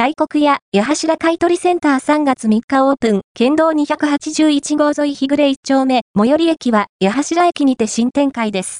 大黒屋、矢柱買取センター3月3日オープン、県道281号沿い日暮れ1丁目、最寄り駅は、矢柱駅にて新展開です。